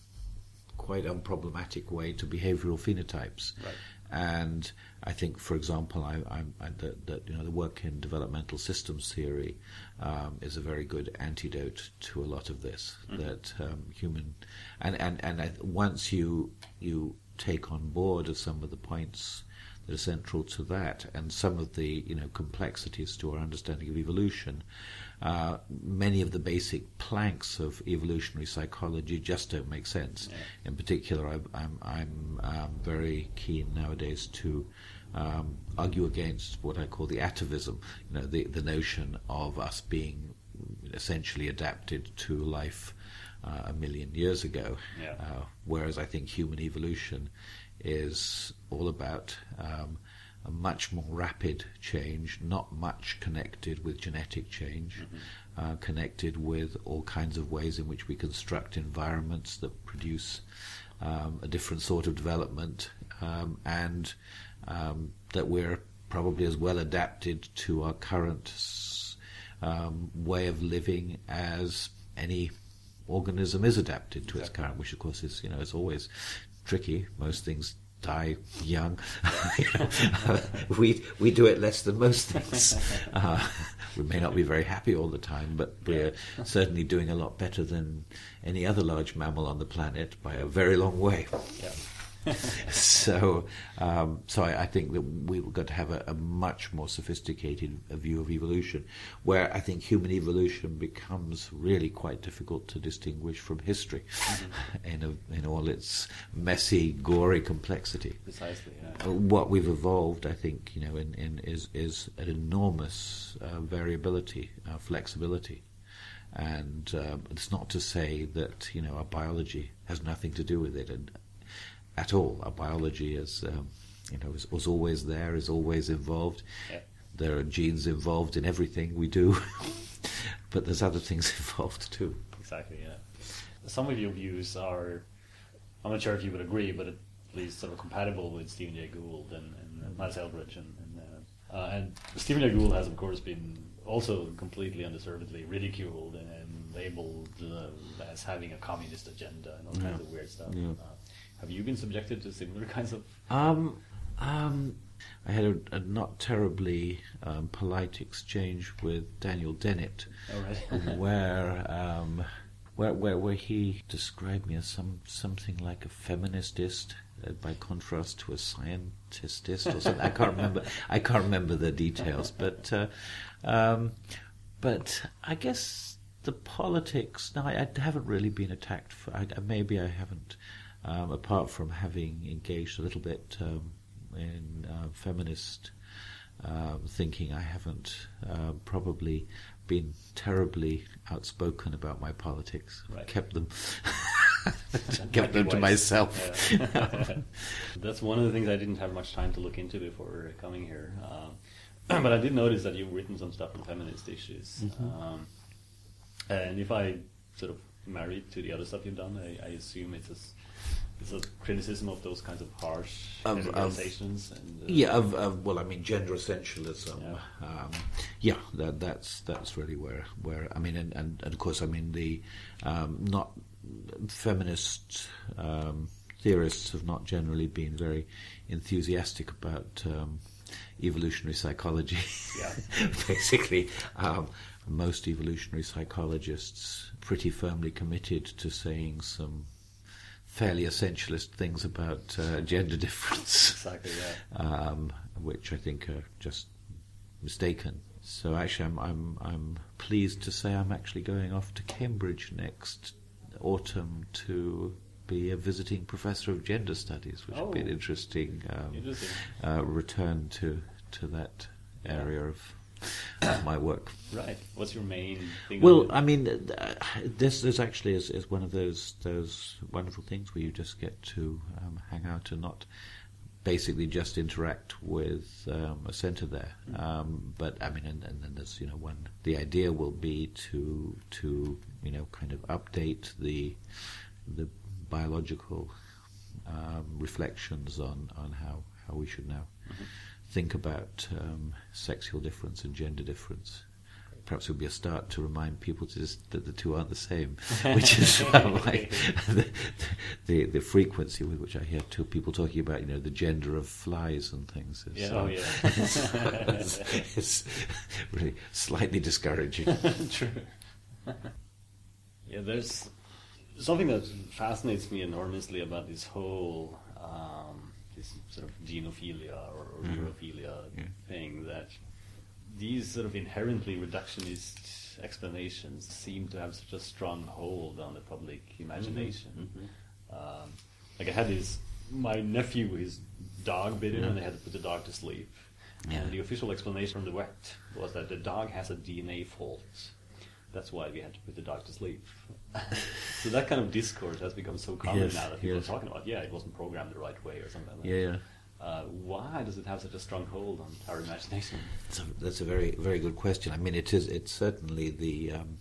Speaker 1: quite unproblematic way to behavioral phenotypes.
Speaker 2: Right.
Speaker 1: And I think, for example, I, I, I, that, that you know the work in developmental systems theory um, is a very good antidote to a lot of this. That um, human, and and and I, once you you take on board some of the points that are central to that, and some of the you know complexities to our understanding of evolution, uh, many of the basic planks of evolutionary psychology just don't make sense.
Speaker 2: Yeah.
Speaker 1: In particular, I, I'm I'm um, very keen nowadays to um, argue against what I call the atavism. You know, the the notion of us being essentially adapted to life uh, a million years ago.
Speaker 2: Yeah.
Speaker 1: Uh, whereas I think human evolution is all about um, a much more rapid change, not much connected with genetic change, uh, connected with all kinds of ways in which we construct environments that produce um, a different sort of development, um, and um, that we're probably as well adapted to our current um, way of living as any organism is adapted to its current, which of course is you know is always tricky. Most things die young. We we do it less than most things. Uh, we may not be very happy all the time, but we're certainly doing a lot better than any other large mammal on the planet by a very long way.
Speaker 2: Yeah.
Speaker 1: so, um, so I, I think that we've got to have a, a much more sophisticated uh, view of evolution, where I think human evolution becomes really quite difficult to distinguish from history, in a, in all its messy, gory complexity.
Speaker 2: Precisely.
Speaker 1: Uh,
Speaker 2: Yeah.
Speaker 1: What we've evolved, I think, you know, in, in is is an enormous uh, variability, uh, flexibility. And um, it's not to say that you know our biology has nothing to do with it, and at all. Our biology is, um, you know, is, was always there, is always involved.
Speaker 2: Yeah.
Speaker 1: There are genes involved in everything we do, but there's other things involved too.
Speaker 2: Exactly. Yeah. Some of your views are, I'm not sure if you would agree, but at least sort of compatible with Stephen Jay Gould and, and uh, Niles Eldredge, and and, uh, uh, and Stephen Jay Gould has of course been also completely undeservedly ridiculed and, and labeled uh, as having a communist agenda and all kinds of weird stuff.
Speaker 1: Yeah.
Speaker 2: Have you been subjected to similar kinds of?
Speaker 1: Um, um, I had a, a not terribly um, polite exchange with Daniel Dennett,
Speaker 2: Oh, right.
Speaker 1: where, um, where where where he described me as some something like a feministist, uh, by contrast to a scientistist or something. I can't remember. I can't remember the details, but uh, um, but I guess the politics. Now I, I haven't really been attacked. For, I, maybe I haven't um, apart from having engaged a little bit um, in uh, feminist um, thinking, I haven't uh, probably been terribly outspoken about my politics.
Speaker 2: Right.
Speaker 1: Kept them,
Speaker 2: Might
Speaker 1: kept them to myself.
Speaker 2: Yeah. That's one of the things I didn't have much time to look into before coming here. Um, but I did notice that you've written some stuff on feminist issues.
Speaker 1: Mm-hmm.
Speaker 2: Um, and if I sort of marry it to the other stuff you've done, I, I assume it's a, s- it's a criticism of those kinds of harsh
Speaker 1: Of- of-
Speaker 2: and, uh,
Speaker 1: Yeah, of, of well, I mean, gender essentialism.
Speaker 2: Yeah.
Speaker 1: Um, yeah, that, that's that's really where where I mean, and, and, and of course, I mean the um, not feminist um, theorists have not generally been very enthusiastic about um, evolutionary psychology.
Speaker 2: Yeah.
Speaker 1: Basically, um, most evolutionary psychologists pretty firmly committed to saying some fairly essentialist things about uh, gender difference
Speaker 2: Exactly, yeah.
Speaker 1: um, which I think are just mistaken. So actually, I'm, I'm I'm pleased to say I'm actually going off to Cambridge next autumn to be a visiting professor of gender studies, which would be an
Speaker 2: Oh.
Speaker 1: interesting, um,
Speaker 2: Interesting.
Speaker 1: Uh, return to to that area of, of my work.
Speaker 2: Right. What's your main thing?
Speaker 1: Well. I mean, uh, this this actually is, is one of those those wonderful things where you just get to um, hang out and not basically just interact with um, a centre there. Um, but I mean, and, and then there's you know one. The idea will be to to you know kind of update the the biological um, reflections on on how how we should now think about um, sexual difference and gender difference perhaps it would be a start to remind people to just, that the two aren't the same, which is uh, like the, the, the frequency with which I hear two people talking about you know the gender of flies and things.
Speaker 2: Yeah,
Speaker 1: Is,
Speaker 2: oh,
Speaker 1: uh,
Speaker 2: yeah.
Speaker 1: it's, it's really slightly discouraging.
Speaker 2: True. yeah, there's something that fascinates me enormously about this whole um, this sort of genophilia or, or mm-hmm. urophilia thing that these sort of inherently reductionist explanations seem to have such a strong hold on the public mm-hmm. imagination. Mm-hmm. Um, like I had this, my nephew, his dog bit him, and they had to put the dog to sleep.
Speaker 1: Yeah.
Speaker 2: And the official explanation from the vet was that the dog has a DNA fault. That's why we had to put the dog to sleep. so that kind of discourse has become so common
Speaker 1: Yes,
Speaker 2: now that people
Speaker 1: yes.
Speaker 2: are talking about, yeah, it wasn't programmed the right way or something like that.
Speaker 1: Yeah, yeah.
Speaker 2: Uh, why does it have such a strong hold on our imagination?
Speaker 1: That's a, that's a very very good question. I mean, it is. It's certainly the. Um,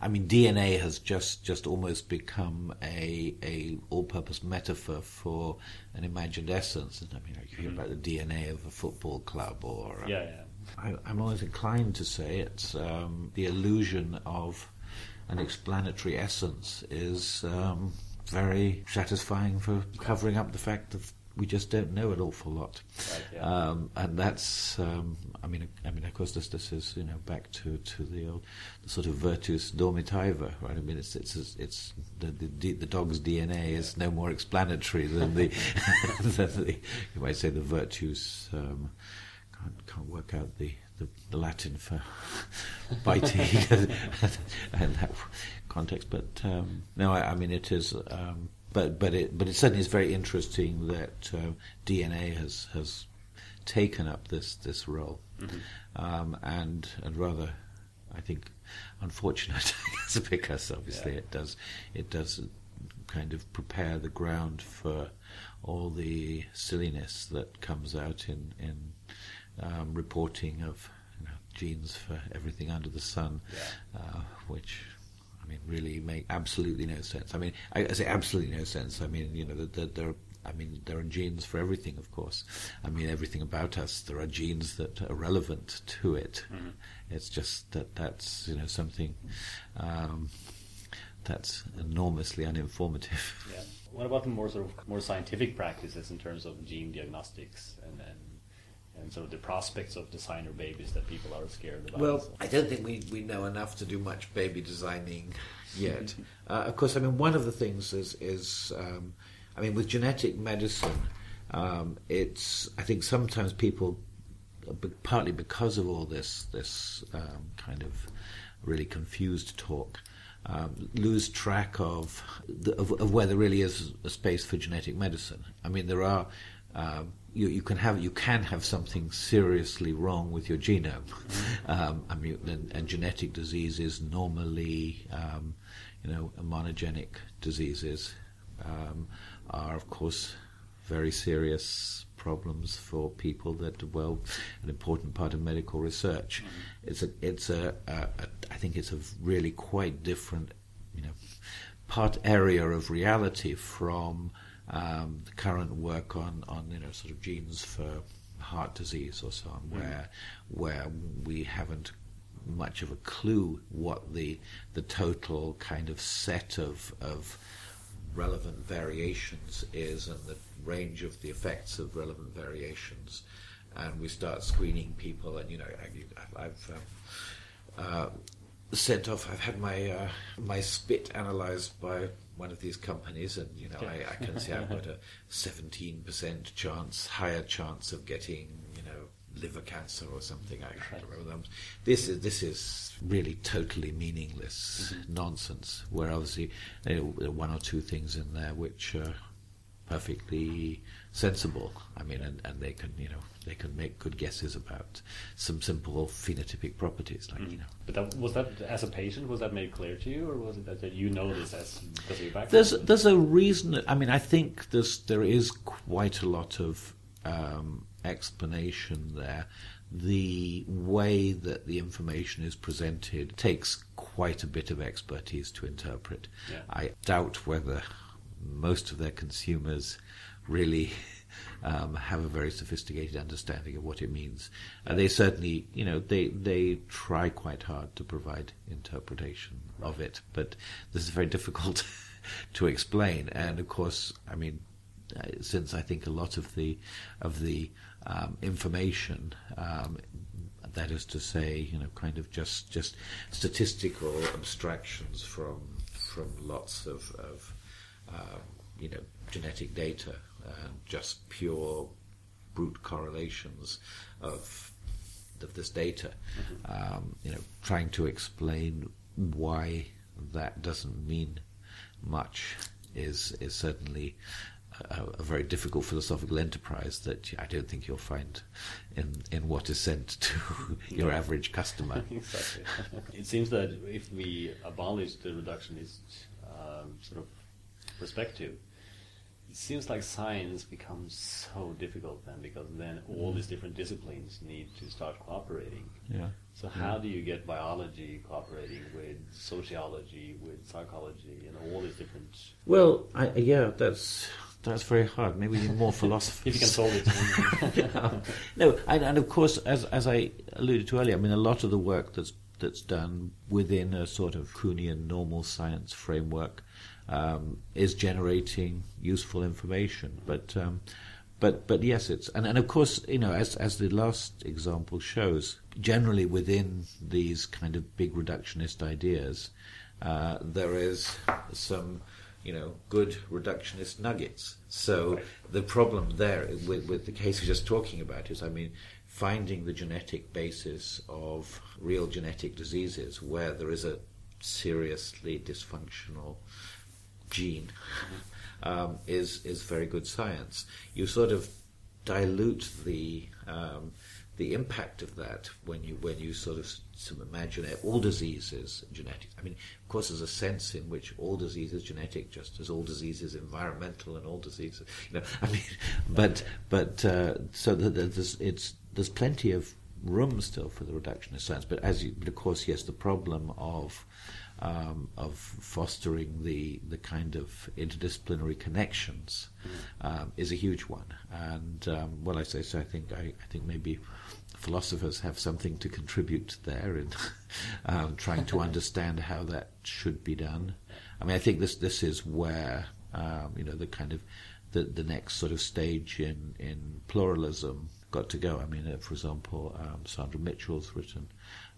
Speaker 1: I mean, DNA has just just almost become a a all-purpose metaphor for an imagined essence. And I mean, you hear about the DNA of a football club, or uh,
Speaker 2: Yeah, yeah.
Speaker 1: I, I'm always inclined to say it's um, the illusion of an explanatory essence is um, very satisfying for covering up the fact that we just don't know an awful lot.
Speaker 2: Right, yeah.
Speaker 1: Um, and that's, um, I mean, I mean, of course, this this is you know back to, to the old the sort of virtus dormitiva, right? I mean, it's it's it's the the, the dog's DNA is no more explanatory than the, than the you might say the virtues. Um, can't can't work out the, the, the Latin for biting in that context, but um, no, I, I mean it is. Um, but but it but it certainly is very interesting that uh, DNA has has taken up this this role, um, and and rather, I think, unfortunate because obviously
Speaker 2: Yeah.
Speaker 1: it does it does kind of prepare the ground for all the silliness that comes out in in um, reporting of you know, genes for everything under the sun,
Speaker 2: Yeah.
Speaker 1: uh, which I mean really make absolutely no sense. I mean, I, I say absolutely no sense. I mean, you know, there. I mean, there are genes for everything, of course. I mean, everything about us. There are genes that are relevant to it. It's just that that's you know something um, that's enormously uninformative.
Speaker 2: Yeah. What about the more sort of more scientific practices in terms of gene diagnostics and and, and sort of the prospects of designer babies that people are scared about?
Speaker 1: Well, I don't think we, we know enough to do much baby designing yet. uh, of course, I mean, one of the things is, is um, I mean, with genetic medicine, um, it's, I think sometimes people, partly because of all this, this um, kind of really confused talk, um, lose track of, the, of of where there really is a space for genetic medicine. I mean, there are um, you, you can have you can have something seriously wrong with your genome. Um, I mean, and, and genetic diseases normally, um, you know, monogenic diseases um, are of course very serious problems for people that well an important part of medical research. It's a it's a, a, a I think it's a really quite different you know part area of reality from um, the current work on, on you know sort of genes for heart disease or so on, where where we haven't much of a clue what the the total kind of set of of relevant variations is and the range of the effects of relevant variations, and we start screening people, and you know I, I've um, uh, sent off. I've had my uh, my spit analysed by one of these companies, and you know I, I can see I've got a seventeen percent chance, higher chance of getting you know liver cancer or something. I can't remember them. This is this is really totally meaningless mm-hmm. nonsense. Where obviously there are one or two things in there which are perfectly sensible. I mean, and, and they can you know they can make good guesses about some simple phenotypic properties, like you know.
Speaker 2: But that, was that as a patient? Was that made clear to you, or was it that, that you know this as because of your background?
Speaker 1: There's there's a reason. I mean, I think there's there is quite a lot of um, explanation there. The way that the information is presented takes quite a bit of expertise to interpret.
Speaker 2: Yeah.
Speaker 1: I doubt whether most of their consumers really um, have a very sophisticated understanding of what it means. Uh, they certainly, you know, they they try quite hard to provide interpretation of it, but this is very difficult to explain. And of course, I mean, uh, since I think a lot of the of the um, information um, that is to say, you know, kind of just just statistical abstractions from from lots of, of um, you know genetic data, uh, just pure brute correlations of of this data. Mm-hmm. Um, you know, trying to explain why that doesn't mean much is is certainly a, a, very difficult philosophical enterprise that I don't think you'll find in in what is sent to your average customer.
Speaker 2: exactly. it seems that if we abolish the reductionist um, sort of perspective, seems like science becomes so difficult then because then all these mm. different disciplines need to start cooperating.
Speaker 1: Yeah.
Speaker 2: So how do you get biology cooperating with sociology, with psychology, and all these different?
Speaker 1: Well, I, yeah, that's that's very hard. Maybe we need more philosophers.
Speaker 2: if you can solve
Speaker 1: it. no, and, and, of course, as as I alluded to earlier, I mean, a lot of the work that's that's done within a sort of Kuhnian normal science framework um, is generating useful information. But um, but but yes, it's and, and of course you know as as the last example shows, generally within these kind of big reductionist ideas, uh, there is some you know, good reductionist nuggets. So the problem there with, with the case we're just talking about is, I mean, finding the genetic basis of real genetic diseases where there is a seriously dysfunctional gene um, is is very good science. You sort of dilute the um, the impact of that when you when you sort of imagine it, all diseases genetic. I mean, of course, there's a sense in which all disease is genetic, just as all disease is environmental and all diseases. You know, I mean, but but uh, so there's it's there's plenty of room still for the reductionist science. But as you, but of course, yes, the problem of um, of fostering the the kind of interdisciplinary connections um, is a huge one. And um, well, I say so. I think I, I, think maybe philosophers have something to contribute there in um, trying to understand how that should be done. I mean, I think this this is where um, you know the kind of the the next sort of stage in in pluralism got to go. I mean, uh, for example, um, Sandra Mitchell's written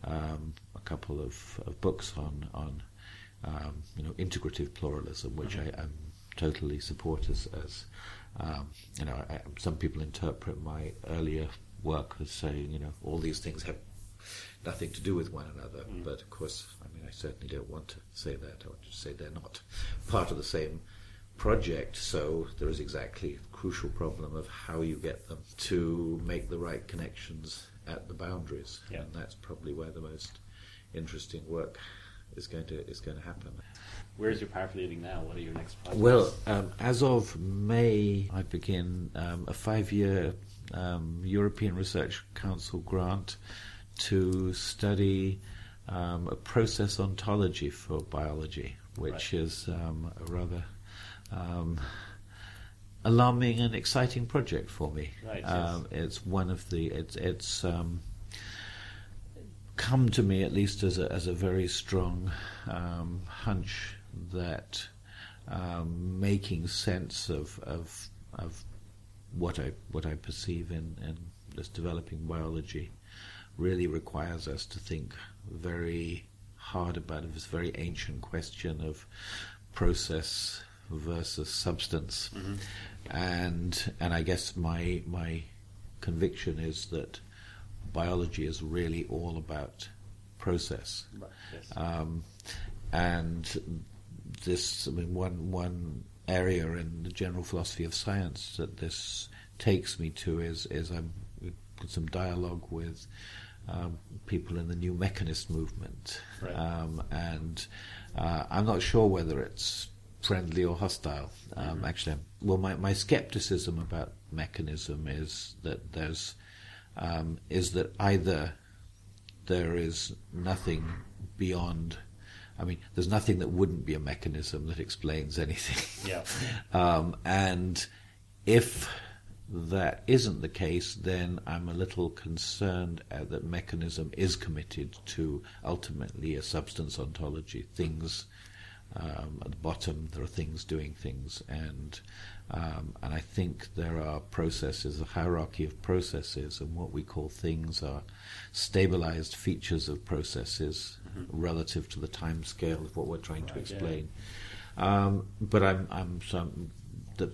Speaker 1: um, a couple of, of, books on on um, you know integrative pluralism, which mm-hmm. I, am totally support as, as um, you know. I, some people interpret my earlier work as saying you know all these things have nothing to do with one another, mm. but of course, I mean, I certainly don't want to say that. I want to say they're not part of the same project. So there is exactly the crucial problem of how you get them to make the right connections at the boundaries,
Speaker 2: yeah.
Speaker 1: and that's probably where the most interesting work is going to is going to happen.
Speaker 2: Where is your path leading now? What are your next projects?
Speaker 1: Well, um, as of May, I begin um, a five-year um, European Research Council grant to study um, a process ontology for biology, which right. is um, a rather um, alarming and exciting project for me.
Speaker 2: Right, um,
Speaker 1: yes. It's one of the it's it's um, come to me at least as a as a very strong um, hunch that um, making sense of of of what I what I perceive in in this developing biology really requires us to think very hard about this very ancient question of process versus substance.
Speaker 2: Mm-hmm.
Speaker 1: And and I guess my my conviction is that biology is really all about process.
Speaker 2: Right, yes.
Speaker 1: um, and this, I mean, one one area in the general philosophy of science that this takes me to is is I'm some dialogue with um, people in the new mechanist movement,
Speaker 2: right.
Speaker 1: um, and uh, I'm not sure whether it's friendly or hostile. Um,
Speaker 2: mm-hmm.
Speaker 1: Actually, well, my, my skepticism about mechanism is that there's um, is that either there is nothing beyond. I mean, there's nothing that wouldn't be a mechanism that explains anything.
Speaker 2: Yeah.
Speaker 1: um, and if that isn't the case, then I'm a little concerned uh, that mechanism is committed to ultimately a substance ontology. Things um, at the bottom, there are things doing things, and um, and I think there are processes, a hierarchy of processes, and what we call things are stabilized features of processes mm-hmm. relative to the time scale of what we're trying right, to explain. Yeah. Um, but I'm, I'm so,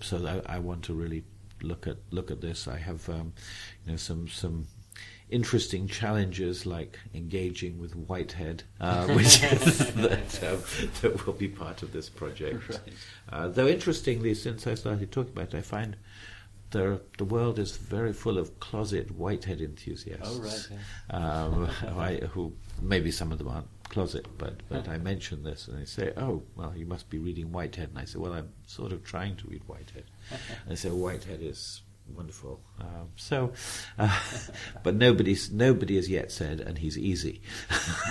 Speaker 1: so I, I, want to really look at look at this. I have um, you know some some interesting challenges like engaging with Whitehead, uh, which that, um, that will be part of this project. Right. Uh, though interestingly, since I started talking about it, I find the the world is very full of closet Whitehead enthusiasts.
Speaker 4: Oh right.
Speaker 1: Um, I, who maybe some of them aren't closet, but but I mention this and they say, "Oh, well, you must be reading Whitehead." And I say, "Well, I'm sort of trying to read Whitehead." and they say, "Whitehead is wonderful. Um, so, uh, but nobody's nobody has yet said, and he's easy.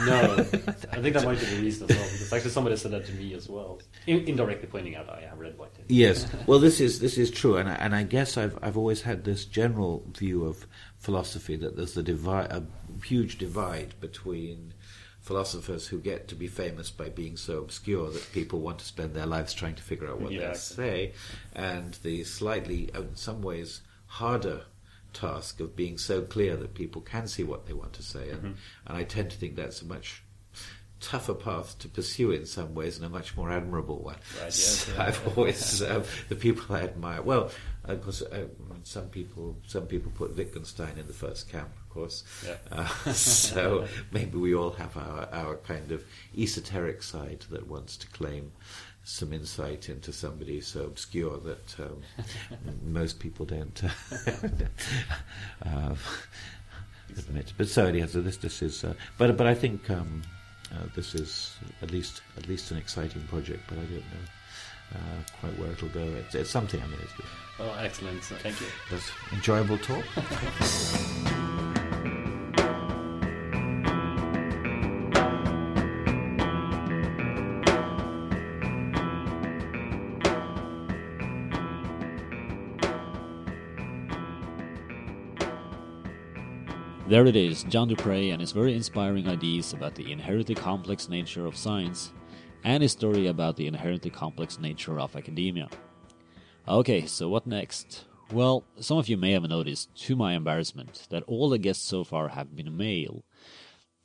Speaker 4: no, I think that might be the reason as well. Because actually, somebody said that to me as well, in, indirectly pointing out I have read Whitehead.
Speaker 1: Yes, well, this is this is true, and I, and I guess I've I've always had this general view of philosophy that there's a divide, a huge divide between philosophers who get to be famous by being so obscure that people want to spend their lives trying to figure out what yeah. they say, and the slightly, in some ways, harder task of being so clear that people can see what they want to say. And, mm-hmm. and I tend to think that's a much tougher path to pursue in some ways and a much more admirable one.
Speaker 4: Right, yes,
Speaker 1: yeah, I've always uh, the people I admire. Well, of course, uh, some people some people put Wittgenstein in the first camp, course.
Speaker 4: Yeah.
Speaker 1: Uh, so maybe we all have our our kind of esoteric side that wants to claim some insight into somebody so obscure that um, most people don't uh, admit. But so anyhow, so this this is. Uh, but but I think. Um, uh, this is at least at least an exciting project, but I don't know uh, quite where it'll go. It's, it's something. I mean, it's good.
Speaker 4: Oh, excellent! Thank you.
Speaker 1: That's enjoyable talk.
Speaker 2: There it is, John Dupre and his very inspiring ideas about the inherently complex nature of science, and his story about the inherently complex nature of academia. Okay, so what next? Well, some of you may have noticed, to my embarrassment, that all the guests so far have been male.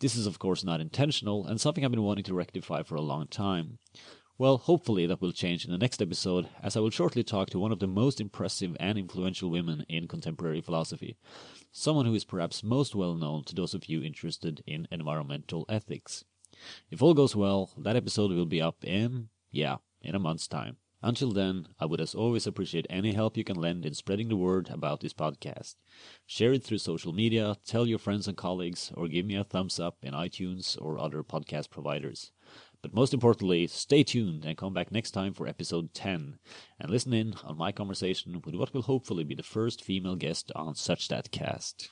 Speaker 2: This is of course not intentional, and something I've been wanting to rectify for a long time. Well, hopefully that will change in the next episode, as I will shortly talk to one of the most impressive and influential women in contemporary philosophy, someone who is perhaps most well known to those of you interested in environmental ethics. If all goes well, that episode will be up in, yeah, in a month's time. Until then, I would as always appreciate any help you can lend in spreading the word about this podcast. Share it through social media, tell your friends and colleagues, or give me a thumbs up in iTunes or other podcast providers. But most importantly, stay tuned and come back next time for episode 10 and listen in on my conversation with what will hopefully be the first female guest on Such That Cast.